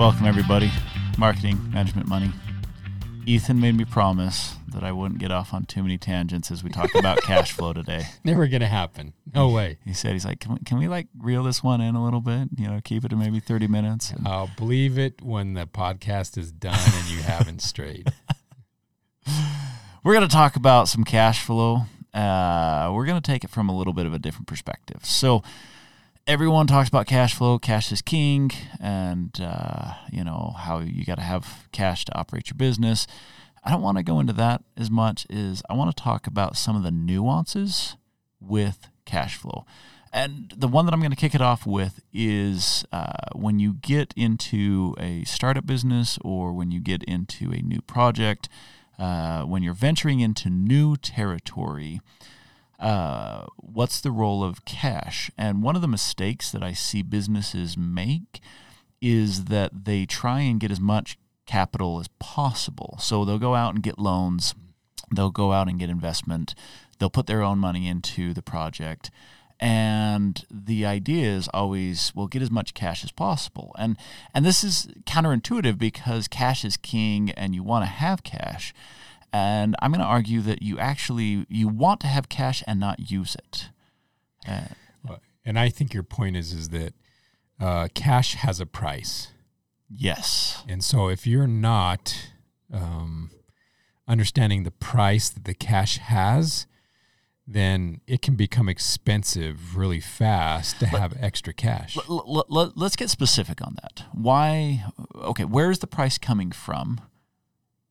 Welcome, everybody. Marketing, management, money. Ethan made me promise that I wouldn't get off on too many tangents as we talk about cash flow today. Never gonna happen. No way. He said, he's like, can we, can we like reel this one in a little bit? You know, keep it to maybe 30 minutes. And I'll believe it when the podcast is done and you haven't strayed. we're going to talk about some cash flow. Uh, we're going to take it from a little bit of a different perspective. So, everyone talks about cash flow. Cash is king, and uh, you know how you got to have cash to operate your business. I don't want to go into that as much as I want to talk about some of the nuances with cash flow. And the one that I'm going to kick it off with is uh, when you get into a startup business or when you get into a new project, uh, when you're venturing into new territory, uh, what's the role of cash? And one of the mistakes that I see businesses make is that they try and get as much capital as possible. So they'll go out and get loans, they'll go out and get investment, they'll put their own money into the project. And the idea is always, well, get as much cash as possible. And and this is counterintuitive because cash is king and you want to have cash. And I'm going to argue that you actually you want to have cash and not use it. Uh, and I think your point is is that uh, cash has a price. Yes. And so if you're not um, understanding the price that the cash has, then it can become expensive really fast to have extra cash. Let's get specific on that. Why? Okay, where is the price coming from,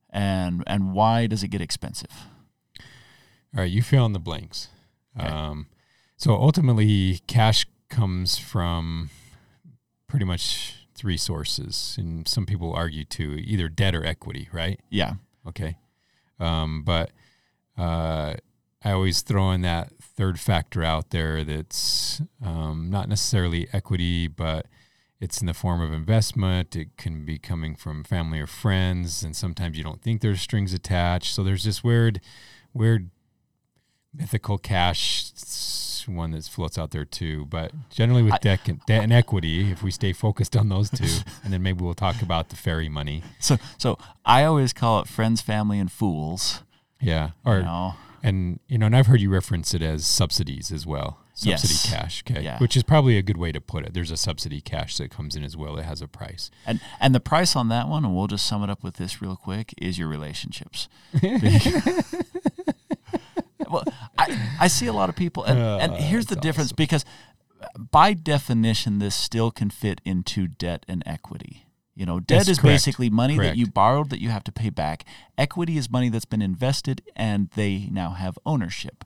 and and why does it get expensive? All right, you fill in the blanks. Okay. Um, so ultimately, cash comes from pretty much three sources, and some people argue to either debt or equity, right? Yeah. Okay. Um, but uh, I always throw in that third factor out there that's um, not necessarily equity, but it's in the form of investment. It can be coming from family or friends, and sometimes you don't think there's strings attached. So there's this weird, weird mythical cash one that floats out there too. But generally with debt and, debt and equity, if we stay focused on those two, and then maybe we'll talk about the fairy money. So so I always call it friends, family, and fools. Yeah. Or you know? and you know, and I've heard you reference it as subsidies as well. Subsidy Yes. cash, okay, Yeah. which is probably a good way to put it. There's a subsidy cash that comes in as well. It has a price. And and the price on that one, and we'll just sum it up with this real quick, is your relationships. well, I, I see a lot of people, and, ah, and Oh, here's the difference awesome. because by definition, this still can fit into debt and equity. You know, debt Yes, is correct. basically money that you borrowed that you have to pay back. Equity is money that's been invested and they now have ownership.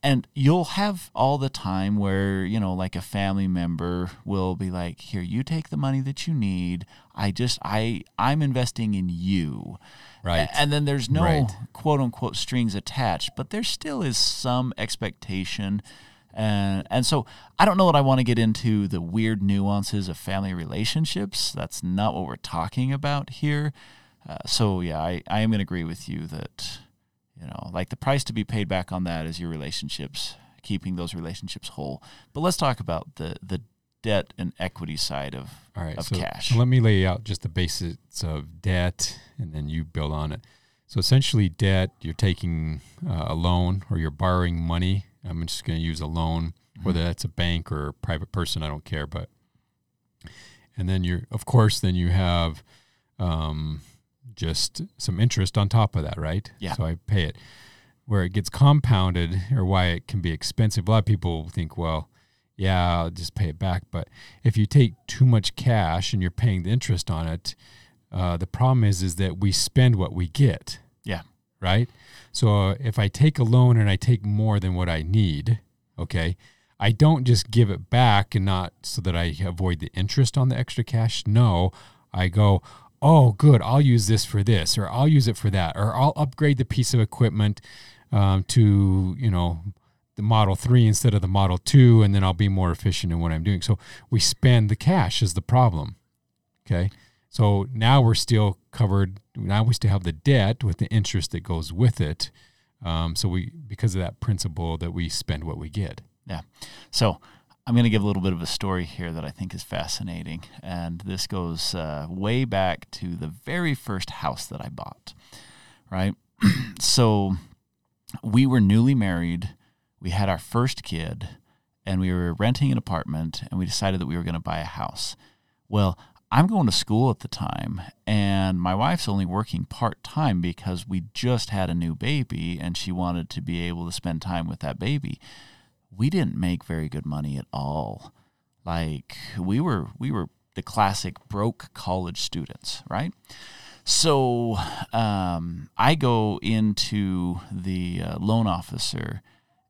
And you'll have all the time where, you know, like a family member will be like, "Here, you take the money that you need. I just I I'm investing in you." Right. And then there's no Right. quote unquote strings attached, but there still is some expectation. And, and so I don't know that I want to get into the weird nuances of family relationships. That's not what we're talking about here. Uh, so, yeah, I, I am going to agree with you that, you know, like the price to be paid back on that is your relationships, keeping those relationships whole. But let's talk about the, the debt and equity side of, All right. of so, cash. let me lay out just the basics of debt, and then you build on it. So essentially, debt you're taking uh, a loan or you're borrowing money. I'm just going to use a loan, whether that's a bank or a private person. I don't care, but and then you're of course then you have um, just some interest on top of that, right? Yeah. So I pay it. Where it gets compounded, or why it can be expensive. A lot of people think, well, yeah, I'll just pay it back. But if you take too much cash and you're paying the interest on it, uh, the problem is is that we spend what we get, yeah. right? So if I take a loan and I take more than what I need, okay, I don't just give it back and not so that I avoid the interest on the extra cash. No, I go, oh, good, I'll use this for this, or I'll use it for that, or I'll upgrade the piece of equipment um, to, you know, the Model 3 instead of the Model 2, and then I'll be more efficient in what I'm doing. So we spend the cash is the problem. Okay. So now we're still covered. Now we still have the debt with the interest that goes with it. Um, so we, because of that principle, that we spend what we get. Yeah. So I'm going to give a little bit of a story here that I think is fascinating. And this goes uh, way back to the very first house that I bought, right? so we were newly married. We had our first kid and we were renting an apartment and we decided that we were going to buy a house. Well, I'm going to school at the time, and my wife's only working part time because we just had a new baby and she wanted to be able to spend time with that baby. We didn't make very good money at all. Like we were we were the classic broke college students, right? So um, I go into the uh, loan officer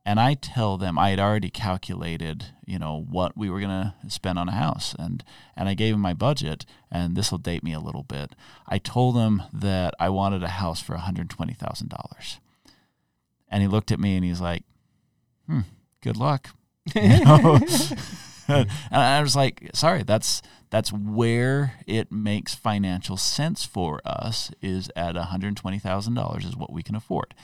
and I tell them I had already calculated, you know, what we were going to spend on a house, and and I gave him my budget, and this will date me a little bit. I told him that I wanted a house for one hundred twenty thousand dollars, and he looked at me and he's like, "Hmm, good luck." and I was like, "Sorry, that's that's where it makes financial sense for us. Is at one hundred twenty thousand dollars is what we can afford."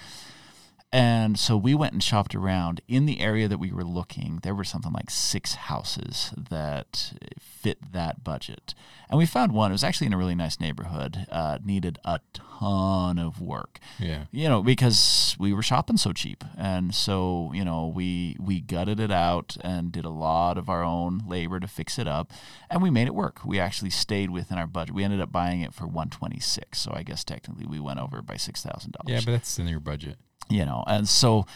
And so we went and shopped around in the area that we were looking. There were something like six houses that fit that budget. And we found one. It was actually in a really nice neighborhood. Uh, needed a ton of work. Yeah. You know, because we were shopping so cheap. And so, you know, we we gutted it out and did a lot of our own labor to fix it up. And we made it work. We actually stayed within our budget. We ended up buying it for 126. So I guess technically we went over by $6,000. Yeah, but that's in your budget you know and so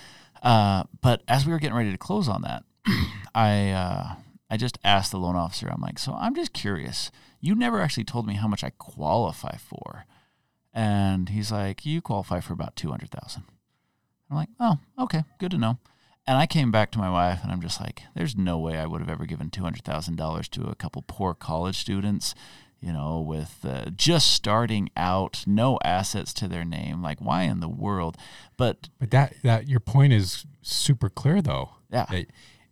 uh, but as we were getting ready to close on that i uh, i just asked the loan officer i'm like so i'm just curious. You never actually told me how much i qualify for. And he's like you qualify for about 200000 i'm like oh okay good to know. And I came back to my wife and I'm just like, there's no way I would have ever given $200,000 to a couple poor college students you know, with uh, just starting out, no assets to their name. Like, why in the world? But but that that your point is super clear, though. Yeah. That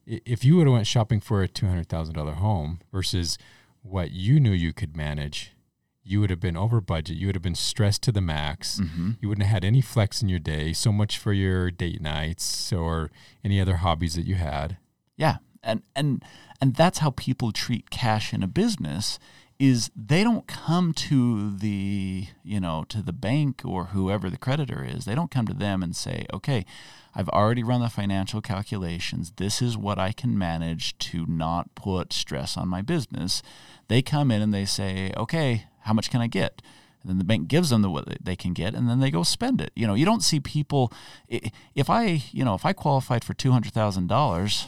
if you would have went shopping for a two hundred thousand dollar home versus what you knew you could manage, you would have been over budget. You would have been stressed to the max. Mm-hmm. You wouldn't have had any flex in your day. So much for your date nights or any other hobbies that you had. Yeah, and and and that's how people treat cash in a business is they don't come to the you know to the bank or whoever the creditor is. They don't come to them and say okay i've already run the financial calculations. This is what i can manage to not put stress on my business. They come in and they say okay how much can i get? And then the bank gives them the what they can get and then they go spend it. You know you don't see people if i you know if i qualified for $200000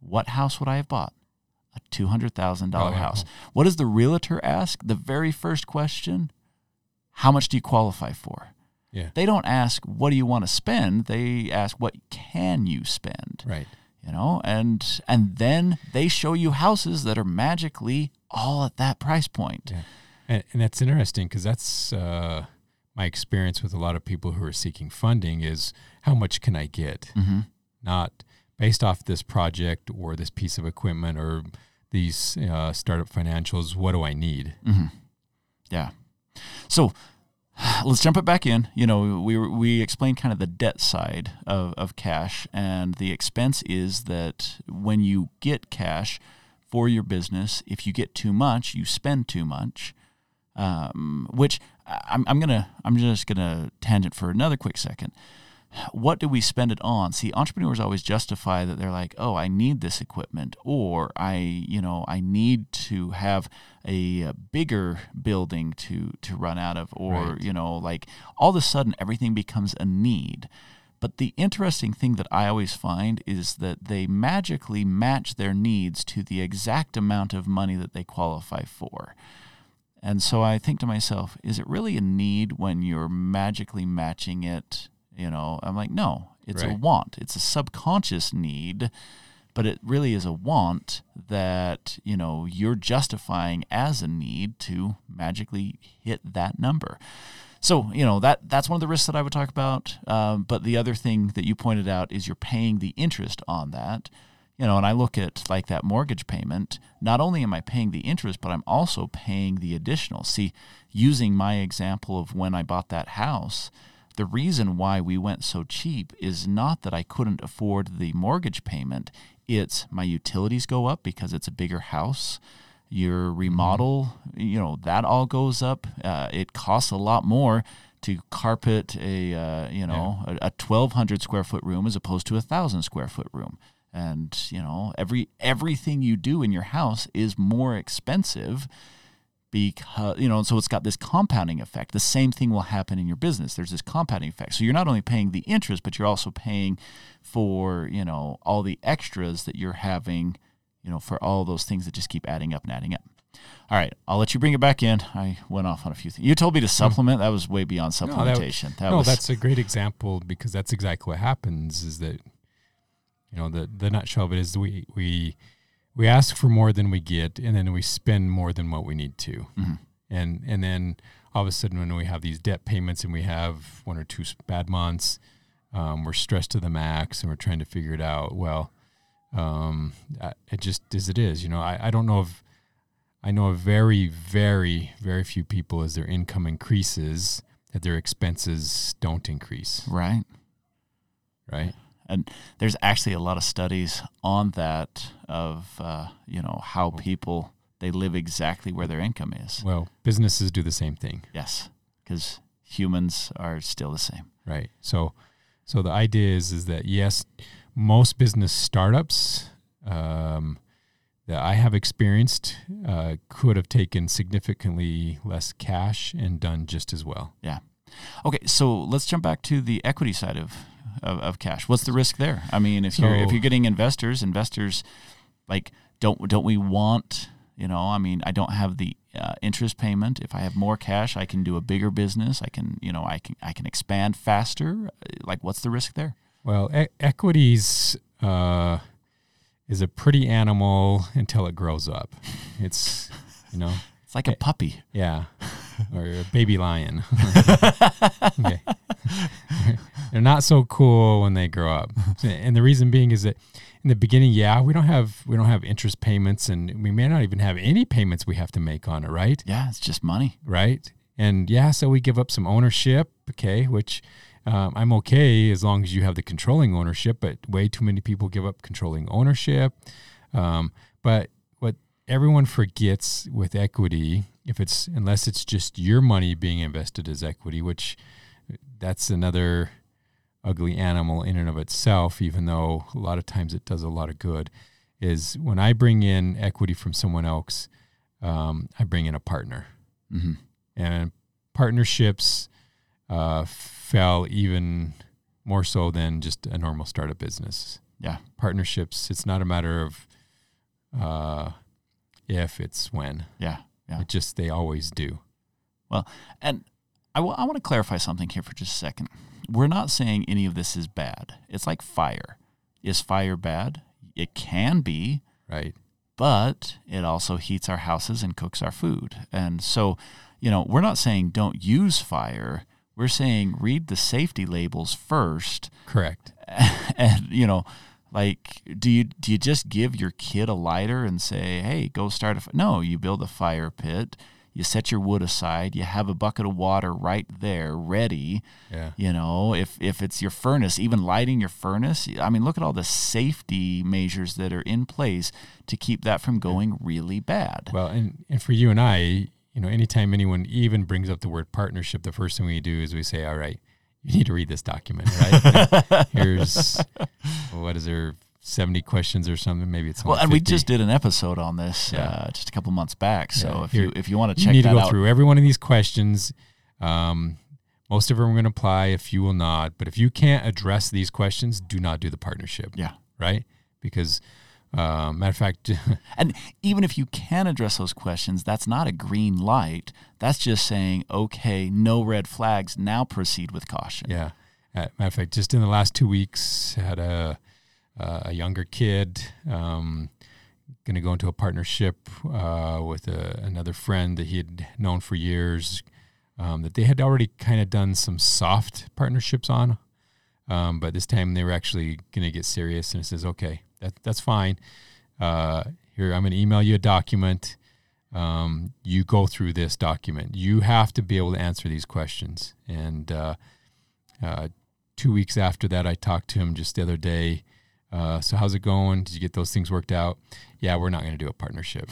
what house would i have bought a $200,000 oh, house. What does the realtor ask? The very first question, how much do you qualify for? Yeah. They don't ask what do you want to spend, they ask what can you spend. Right. You know, and and then they show you houses that are magically all at that price point. Yeah. And, and that's interesting because that's uh, my experience with a lot of people who are seeking funding is how much can I get? Mm-hmm. Not based off this project or this piece of equipment or these uh, startup financials. What do I need? Mm-hmm. Yeah. So let's jump it back in. You know, we we explained kind of the debt side of, of cash, and the expense is that when you get cash for your business, if you get too much, you spend too much. Um, which I'm, I'm gonna I'm just gonna tangent for another quick second what do we spend it on? See, entrepreneurs always justify that they're like, "Oh, I need this equipment," or "I, you know, I need to have a, a bigger building to to run out of," or right. you know, like all of a sudden everything becomes a need. But the interesting thing that I always find is that they magically match their needs to the exact amount of money that they qualify for. And so I think to myself, is it really a need when you're magically matching it you know, I'm like, no, it's right. a want. It's a subconscious need, but it really is a want that, you know, you're justifying as a need to magically hit that number. So, you know, that that's one of the risks that I would talk about. Um, but the other thing that you pointed out is you're paying the interest on that. You know, and I look at like that mortgage payment, not only am I paying the interest, but I'm also paying the additional. See, using my example of when I bought that house, the reason why we went so cheap is not that I couldn't afford the mortgage payment, it's my utilities go up because it's a bigger house. Your remodel, you know, that all goes up. Uh, it costs a lot more to carpet a uh, you know a, a 1200 square foot room as opposed to a thousand square foot room and you know every everything you do in your house is more expensive because you know so it's got this compounding effect. The same thing will happen in your business. There's this compounding effect. So you're not only paying the interest but you're also paying for you know all the extras that you're having you know for all those things that just keep adding up and adding up. All right i'll let you bring it back in. I went off on a few things you told me to hmm. supplement. That was way beyond supplementation no, that, that no was, that's a great example because that's exactly what happens is that you know the the nutshell of it is we we we ask for more than we get and then we spend more than what we need to. Mm-hmm. and and then all of a sudden when we have these debt payments and we have one or two bad months um, we're stressed to the max and we're trying to figure it out. Well um, it just as it is you know I, I don't know if i know of very very very few people as their income increases that their expenses don't increase. Right. Right and there's actually a lot of studies on that of uh, you know how people they live exactly where their income is. Well, businesses do the same thing. Yes, because humans are still the same. Right. So, so the idea is is that yes, most business startups um, that I have experienced uh, could have taken significantly less cash and done just as well. Yeah. Okay, so let's jump back to the equity side of of, of cash. What's the risk there? I mean, if so, you're if you're getting investors, investors like don't don't we want you know? I mean, I don't have the uh, interest payment. If I have more cash, I can do a bigger business. I can you know I can I can expand faster. Like, what's the risk there? Well, e- equities. Uh, is a pretty animal until it grows up. It's, you know, it's like a puppy. Yeah. or a baby lion. okay. They're not so cool when they grow up. And the reason being is that in the beginning, yeah, we don't have we don't have interest payments and we may not even have any payments we have to make on it, right? Yeah, it's just money. Right? And yeah, so we give up some ownership, okay, which um, I'm okay as long as you have the controlling ownership, but way too many people give up controlling ownership. Um, but everyone forgets with equity if it's unless it's just your money being invested as equity, which that's another ugly animal in and of itself, even though a lot of times it does a lot of good, is when I bring in equity from someone else, um, I bring in a partner. Mm-hmm. And partnerships uh, fell even more so than just a normal startup business. Yeah. Partnerships, it's not a matter of uh, if, it's when. Yeah. Yeah. It just, they always do. Well, and I, w- I want to clarify something here for just a second. We're not saying any of this is bad. It's like fire. Is fire bad? It can be. Right. But it also heats our houses and cooks our food. And so, you know, we're not saying don't use fire. We're saying read the safety labels first. Correct. And, you know, like, do you do you just give your kid a lighter and say, "Hey, go start a"? F-? No, you build a fire pit. You set your wood aside. You have a bucket of water right there, ready. Yeah. You know, if if it's your furnace, even lighting your furnace. I mean, look at all the safety measures that are in place to keep that from going really bad. Well, and and for you and I, you know, anytime anyone even brings up the word partnership, the first thing we do is we say, "All right, you need to read this document, right? Here's what is there 70 questions or something maybe it's well and 50. we just did an episode on this yeah. uh, just a couple months back so yeah. if Here, you if you want to check you need to go out, through every one of these questions um, most of them are going to apply if you will not but if you can't address these questions do not do the partnership yeah right because uh, matter of fact, and even if you can address those questions, that's not a green light. That's just saying, okay, no red flags. Now proceed with caution. Yeah. Uh, matter of fact, just in the last two weeks, had a uh, a younger kid um, going to go into a partnership uh, with a, another friend that he had known for years. Um, that they had already kind of done some soft partnerships on, um, but this time they were actually going to get serious. And it says, okay, that, that's fine. Uh, here, I'm going to email you a document. Um, you go through this document. You have to be able to answer these questions. And uh, uh, two weeks after that, I talked to him just the other day. Uh, so how's it going? Did you get those things worked out? Yeah, we're not going to do a partnership,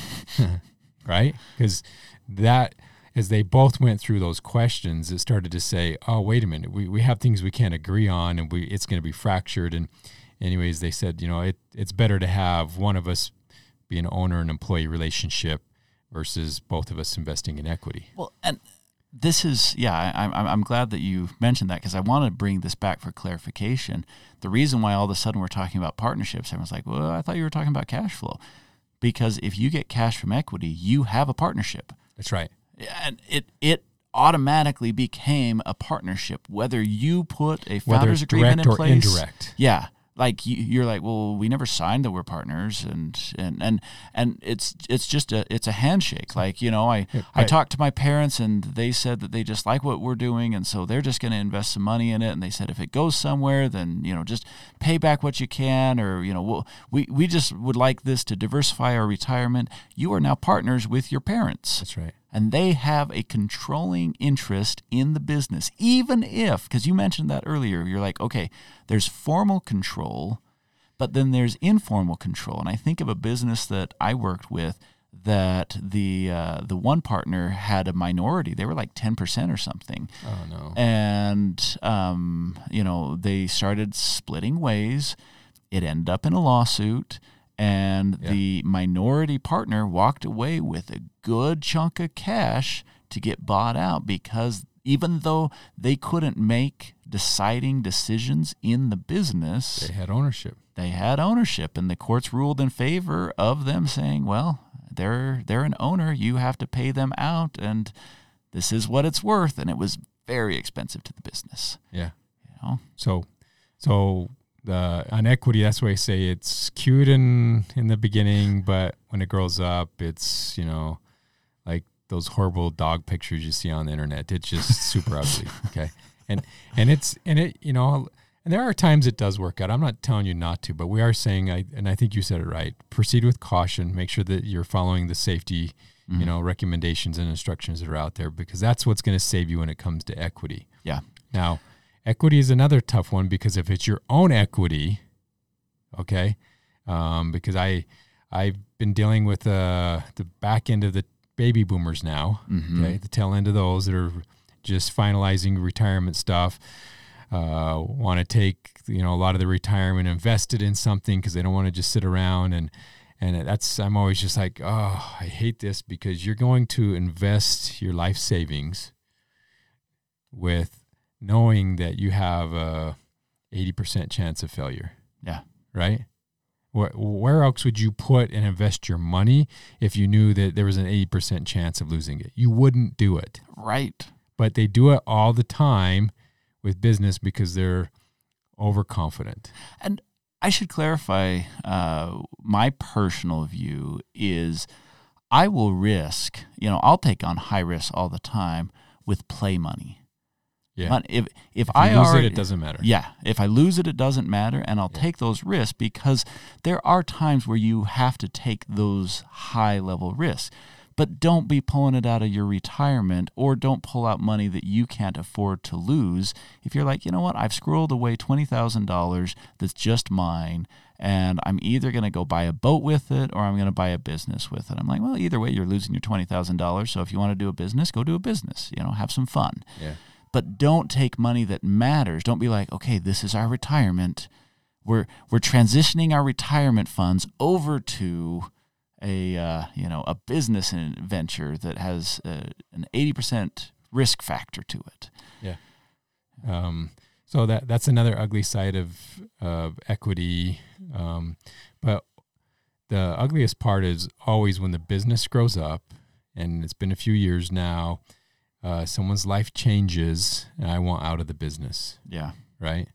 right? Because that as they both went through those questions, it started to say, "Oh, wait a minute, we, we have things we can't agree on, and we it's going to be fractured." And anyways, they said, you know, it, it's better to have one of us be an owner and employee relationship versus both of us investing in equity. Well, and this is yeah, I, I'm I'm glad that you mentioned that because I want to bring this back for clarification. The reason why all of a sudden we're talking about partnerships, everyone's like, "Well, I thought you were talking about cash flow," because if you get cash from equity, you have a partnership. That's right and it it automatically became a partnership whether you put a founders agreement in place or indirect. yeah like you, are like well we never signed that we're partners and and and and it's it's just a it's a handshake. Like you know i right. i talked to my parents and they said that they just like what we're doing and so they're just going to invest some money in it. And they said if it goes somewhere then you know just pay back what you can or you know we'll, we we just would like this to diversify our retirement. You are now partners with your parents. That's right and they have a controlling interest in the business, even if, because you mentioned that earlier, you're like, okay, there's formal control, but then there's informal control. And I think of a business that I worked with that the uh, the one partner had a minority. They were like ten percent or something. Oh no! And um, you know they started splitting ways. It ended up in a lawsuit and yeah. the minority partner walked away with a good chunk of cash to get bought out because even though they couldn't make deciding decisions in the business, they had ownership. They had ownership, and the courts ruled in favor of them, saying, "Well, they're they're an owner. You have to pay them out, and this is what it's worth." And it was very expensive to the business. Yeah. You know. So, so the on equity, that's why I say it's cute in in the beginning, but when it grows up, it's you know like those horrible dog pictures you see on the internet. It's just super ugly. Okay, and and it's and it you know and there are times it does work out. I'm not telling you not to, but we are saying, I, and I think you said it right. Proceed with caution. Make sure that you're following the safety, mm-hmm. you know, recommendations and instructions that are out there because that's what's going to save you when it comes to equity. Yeah. Now, Equity is another tough one because if it's your own equity, okay, um, because I I've been dealing with uh, the back end of the baby boomers now, mm-hmm. okay, the tail end of those that are just finalizing retirement stuff. Uh, want to take you know a lot of the retirement invested in something because they don't want to just sit around and and that's I'm always just like oh I hate this because you're going to invest your life savings with knowing that you have a 80% chance of failure. Yeah. Right? Where, where else would you put and invest your money if you knew that there was an 80% chance of losing it? You wouldn't do it. Right. But they do it all the time with business because they're overconfident. And I should clarify uh, my personal view is I will risk, you know, I'll take on high risk all the time with play money. Yeah. If if, if I lose already, it, it doesn't matter. Yeah. If I lose it, it doesn't matter, and I'll yeah. take those risks because there are times where you have to take those high level risks. But don't be pulling it out of your retirement or don't pull out money that you can't afford to lose. If you're like, you know what, I've squirreled away $20,000 that's just mine, and I'm either going to go buy a boat with it or I'm going to buy a business with it. I'm like, well, either way, you're losing your $20,000. So if you want to do a business, go do a business, you know, have some fun. Yeah but don't take money that matters. Don't be like, okay, this is our retirement. We're we're transitioning our retirement funds over to a uh, you know a business venture that has uh, an eighty percent risk factor to it. Yeah. Um, so that that's another ugly side of of equity. Um, but the ugliest part is always when the business grows up, and it's been a few years now uh, someone's life changes and I want out of the business. Yeah. Right.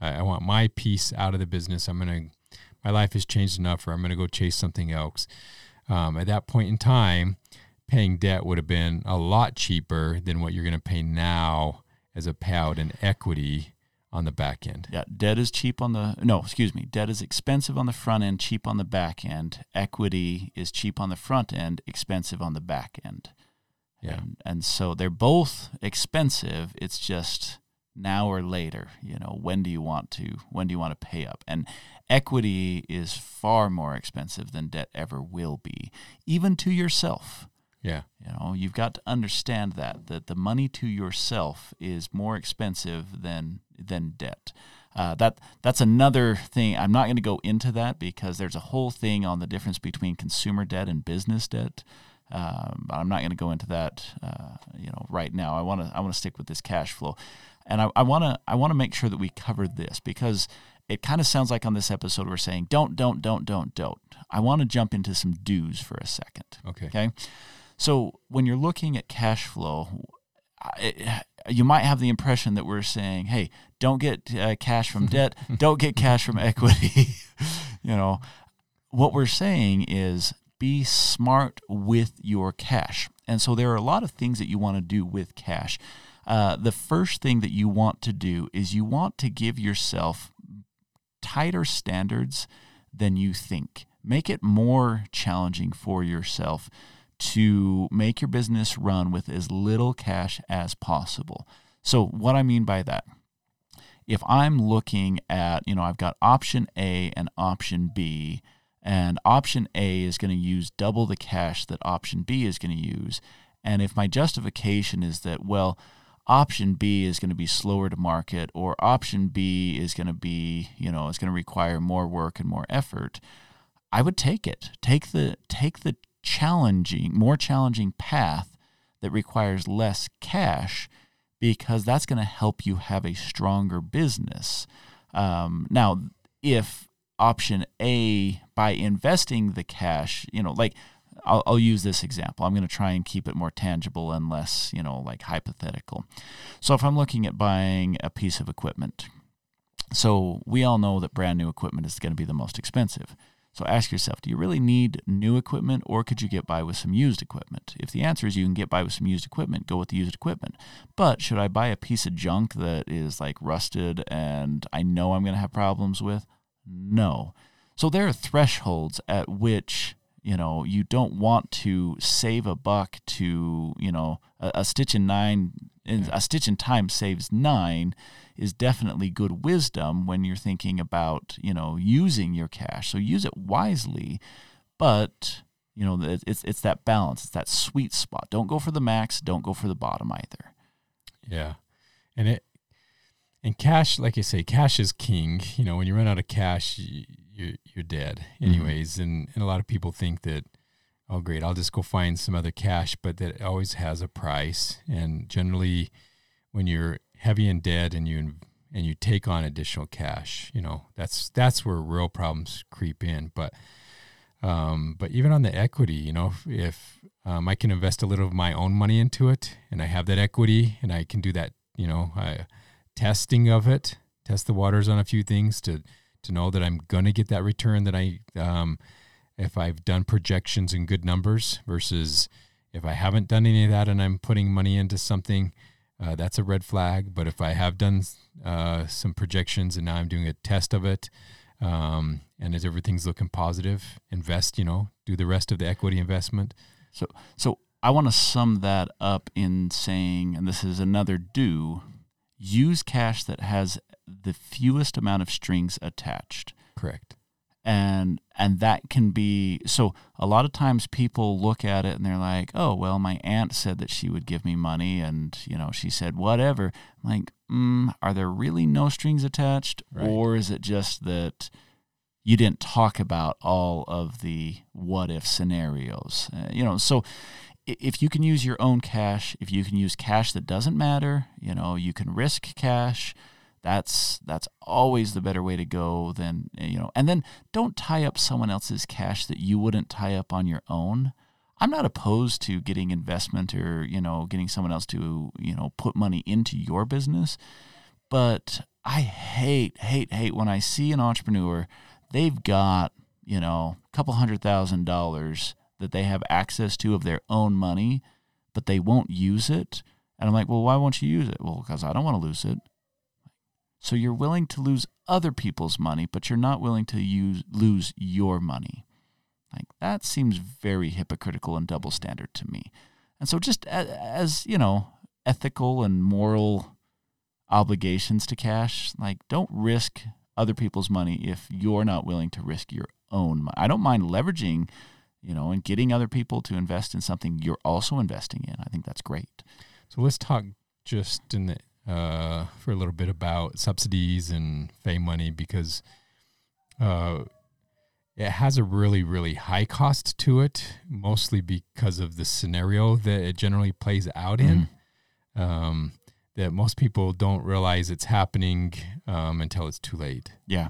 I, I want my piece out of the business. I'm going to, my life has changed enough or I'm going to go chase something else. Um, at that point in time, paying debt would have been a lot cheaper than what you're going to pay now as a payout in equity on the back end. Yeah, debt is cheap on the no, excuse me. Debt is expensive on the front end, cheap on the back end. Equity is cheap on the front end, expensive on the back end. Yeah. And, and so they're both expensive. It's just now or later, you know, when do you want to when do you want to pay up? And equity is far more expensive than debt ever will be, even to yourself. Yeah. You know, you've got to understand that that the money to yourself is more expensive than than debt. Uh, that that's another thing. I'm not going to go into that because there's a whole thing on the difference between consumer debt and business debt. Um, but I'm not going to go into that, uh, you know, right now. I want to I want to stick with this cash flow, and I want to I want to make sure that we cover this because it kind of sounds like on this episode we're saying don't don't don't don't don't. I want to jump into some do's for a second. Okay. Okay. So when you're looking at cash flow, it, you might have the impression that we're saying, "Hey, don't get uh, cash from debt, don't get cash from equity." you know, what we're saying is be smart with your cash. And so there are a lot of things that you want to do with cash. Uh, the first thing that you want to do is you want to give yourself tighter standards than you think. Make it more challenging for yourself to make your business run with as little cash as possible. So, what I mean by that, if I'm looking at, you know, I've got option A and option B, and option A is going to use double the cash that option B is going to use. And if my justification is that, well, option B is going to be slower to market, or option B is going to be, you know, it's going to require more work and more effort, I would take it. Take the take the challenging, more challenging path that requires less cash because that's going to help you have a stronger business. Um, now, if option A, by investing the cash, you know, like I'll, I'll use this example. I'm going to try and keep it more tangible and less, you know, like hypothetical. So if I'm looking at buying a piece of equipment, so we all know that brand new equipment is going to be the most expensive. So ask yourself, do you really need new equipment or could you get by with some used equipment? If the answer is you can get by with some used equipment, go with the used equipment. But should I buy a piece of junk that is like rusted and I know I'm going to have problems with? No. So there are thresholds at which you know you don't want to save a buck to you know a, a stitch in nine a stitch in time saves nine is definitely good wisdom when you're thinking about you know using your cash. So use it wisely but you know it's it's that balance it's that sweet spot. Don't go for the max don't go for the bottom either. Yeah. And it and cash like i say cash is king. You know when you run out of cash you're you're dead mm-hmm. anyways. Mm-hmm. And and a lot of people think that oh great, I'll just go find some other cash, but that always has a price. And generally, when you're heavy in debt and you and you take on additional cash, you know that's that's where real problems creep in. But um, but even on the equity, you know, if, if um, I can invest a little of my own money into it, and I have that equity, and I can do that, you know, uh, testing of it, test the waters on a few things to to know that I'm going to get that return that I, um, if I've done projections and good numbers versus if I haven't done any of that and I'm putting money into something, uh, that's a red flag. But if I have done uh, some projections and now I'm doing a test of it, um, and as everything's looking positive, invest. You know, do the rest of the equity investment. So, so I want to sum that up in saying, and this is another do: use cash that has the fewest amount of strings attached. Correct. And and that can be so a lot of times people look at it and they're like, "Oh, well, my aunt said that she would give me money and, you know, she said whatever." I'm like, mm, are there really no strings attached right. or is it just that you didn't talk about all of the what if scenarios? Uh, you know, so if you can use your own cash, if you can use cash that doesn't matter, you know, you can risk cash that's that's always the better way to go than eh, you know and then don't tie up someone else's cash that you wouldn't tie up on your own. I'm not opposed to getting investment or you know getting someone else to you know put money into your business but i hate hate hate when i see an entrepreneur they've got you know a couple hundred thousand dollars that they have access to of their own money but they won't use it. And i'm like well why won't you use it? Well because i don't want to lose it so you're willing to lose other people's money, but you're not willing to use lose your money. Like that seems very hypocritical and double standard to me. And so just as, as you know, ethical and moral obligations to cash, like don't risk other people's money if you're not willing to risk your own money. I don't mind leveraging, you know, and getting other people to invest in something you're also investing in. I think that's great. So let's talk just in the, uh, for a little bit about subsidies and FAY money because uh, it has a really, really high cost to it, mostly because of the scenario that it generally plays out in. Mm-hmm. Um, that most people don't realize it's happening um, until it's too late. Yeah.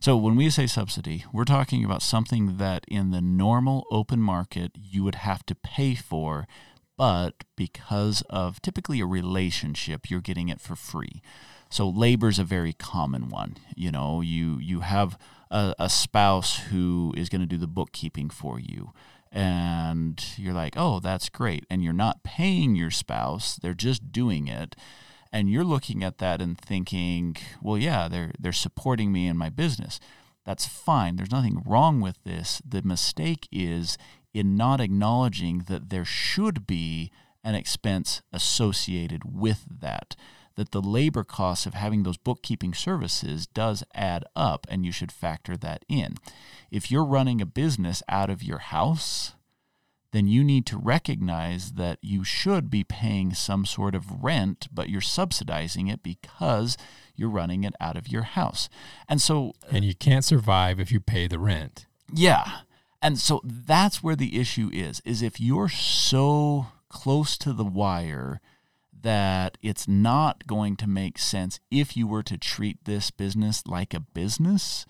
So when we say subsidy, we're talking about something that in the normal open market you would have to pay for, but because of typically a relationship, you're getting it for free. So labor is a very common one. You know, you you have a, a spouse who is going to do the bookkeeping for you and you're like, oh, that's great. And you're not paying your spouse, they're just doing it. And you're looking at that and thinking, well, yeah, they're, they're supporting me in my business. That's fine. There's nothing wrong with this. The mistake is in not acknowledging that there should be an expense associated with that that the labor costs of having those bookkeeping services does add up and you should factor that in. If you're running a business out of your house, then you need to recognize that you should be paying some sort of rent, but you're subsidizing it because you're running it out of your house. And so And you can't survive if you pay the rent. yeah. And so that's where the issue is is if you're so close to the wire that it's not going to make sense if you were to treat this business like a business,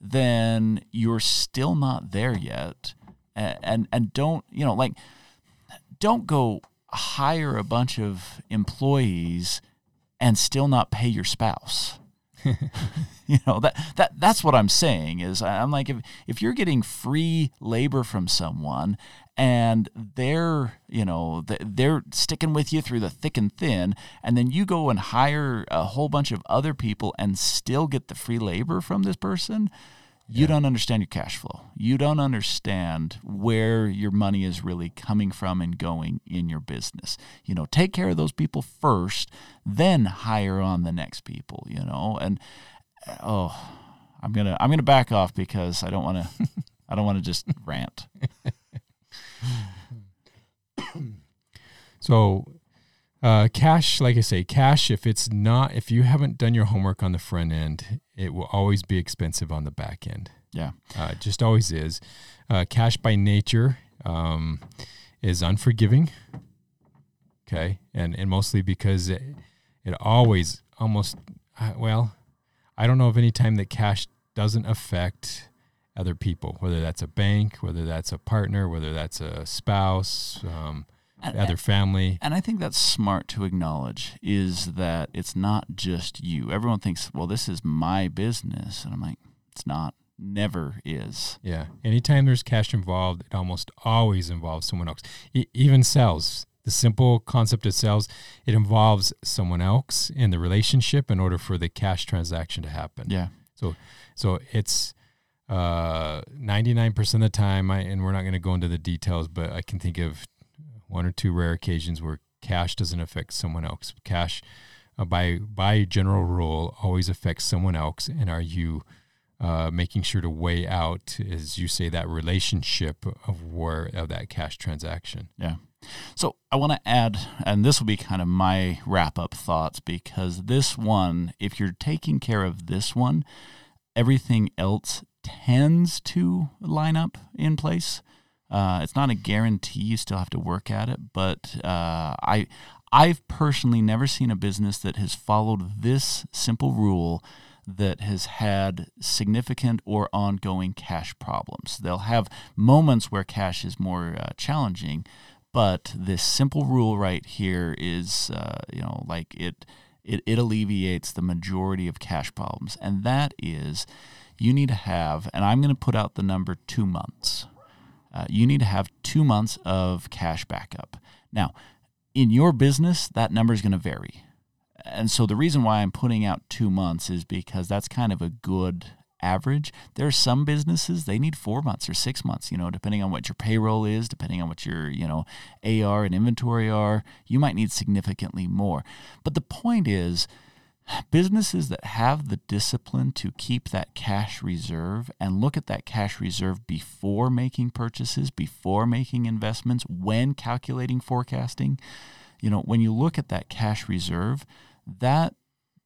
then you're still not there yet. And, and, and don't, you know, like, don't go hire a bunch of employees and still not pay your spouse. you know that that that's what I'm saying is I'm like if if you're getting free labor from someone and they're you know they're sticking with you through the thick and thin and then you go and hire a whole bunch of other people and still get the free labor from this person you don't understand your cash flow. You don't understand where your money is really coming from and going in your business. You know take care of those people first then hire on the next people you know? And oh i'm gonna i'm gonna back off because i don't want to i don't want to just rant. So, uh, cash, like I say, cash, if it's not, if you haven't done your homework on the front end, it will always be expensive on the back end. yeah Uh, it just always is. Uh, cash by nature um, is unforgiving. Okay. And, and mostly because it, it always almost, uh, well, I don't know of any time that cash doesn't affect other people, whether that's a bank, whether that's a partner, whether that's a spouse, um, And- other family. And I think that's smart to acknowledge is that it's not just you. Everyone thinks, well, this is my business. And I'm like, it's not, never is. Yeah. Anytime there's cash involved, it almost always involves someone else. E- even sales, the simple concept of sales, it involves someone else in the relationship in order for the cash transaction to happen. Yeah. So, so it's uh, 99% of the time, I, and we're not going to go into the details, but I can think of one or two rare occasions where cash doesn't affect someone else. Cash, uh, by by general rule, always affects someone else. And are you uh, making sure to weigh out, as you say, that relationship of where of that cash transaction? Yeah. So I want to add, and this will be kind of my wrap up thoughts because this one, if you're taking care of this one, everything else tends to line up in place. Uh, it's not a guarantee; you still have to work at it. But uh, I, I've personally never seen a business that has followed this simple rule that has had significant or ongoing cash problems. They'll have moments where cash is more uh, challenging, but this simple rule right here is, uh, you know, like it, it, it alleviates the majority of cash problems, and that is, you need to have, and I'm going to put out the number two months. Uh, you need to have two months of cash backup. Now, in your business, that number is going to vary. And so the reason why I'm putting out two months is because that's kind of a good average. There are some businesses they need four months or six months, you know, depending on what your payroll is, depending on what your, you know, AR and inventory are. You might need significantly more. But the point is, businesses that have the discipline to keep that cash reserve and look at that cash reserve before making purchases, before making investments, when calculating forecasting, you know, when you look at that cash reserve, that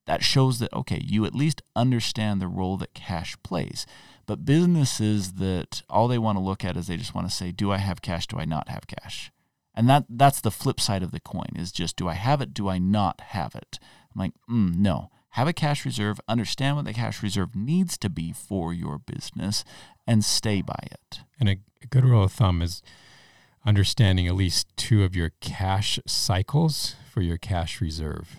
that shows that okay, you at least understand the role that cash plays. But businesses that all they want to look at is they just want to say, do I have cash? Do I not have cash? And that that's the flip side of the coin is just do I have it? Do I not have it? I'm like, mm, no. Have a cash reserve, understand what the cash reserve needs to be for your business, and stay by it. And a, a good rule of thumb is understanding at least two of your cash cycles for your cash reserve.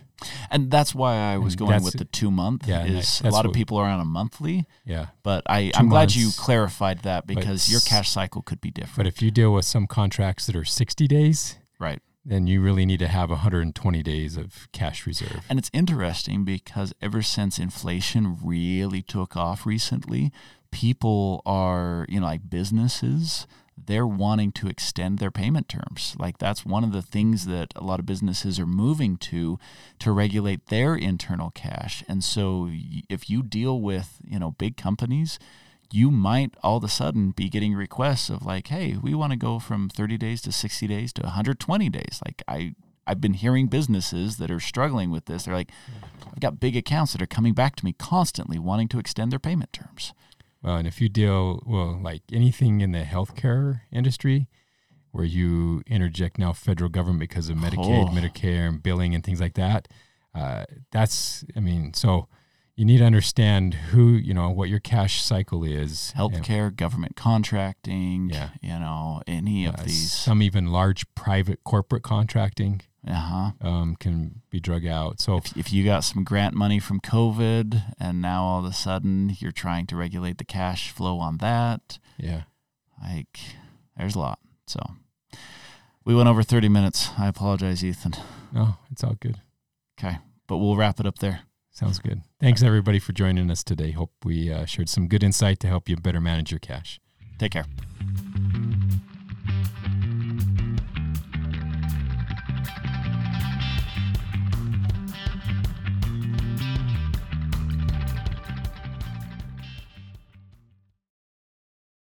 And that's why I was And going with the two month. Yeah, is a lot of people are on a monthly, Yeah. but I, I'm glad you clarified that because your cash cycle could be different. But if you deal with some contracts that are 60 days, right. Then you really need to have 120 days of cash reserve. And it's interesting because ever since inflation really took off recently, people are, you know, like businesses, they're wanting to extend their payment terms. Like that's one of the things that a lot of businesses are moving to to regulate their internal cash. And so if you deal with, you know, big companies, you might all of a sudden be getting requests of like, hey, we want to go from 30 days to 60 days to 120 days. Like I I've been hearing businesses that are struggling with this. They're like, I've got big accounts that are coming back to me constantly wanting to extend their payment terms. Well, and if you deal, well, like anything in the healthcare industry where you interject now federal government because of Medicaid, Oh. Medicare, and billing and things like that, uh, that's, I mean, so you need to understand who, you know, what your cash cycle is. and, Healthcare, government contracting, Yeah. you know, any uh, of these. Some even large private corporate contracting Uh-huh. um, can be drug out. So, If, if you got some grant money from COVID and now all of a sudden you're trying to regulate the cash flow on that, yeah. like there's a lot. So we went over 30 minutes. I apologize, Ethan. No, it's all good. Okay. But we'll wrap it up there. Sounds good. Thanks everybody for joining us today. Hope we uh, shared some good insight to help you better manage your cash. Take care.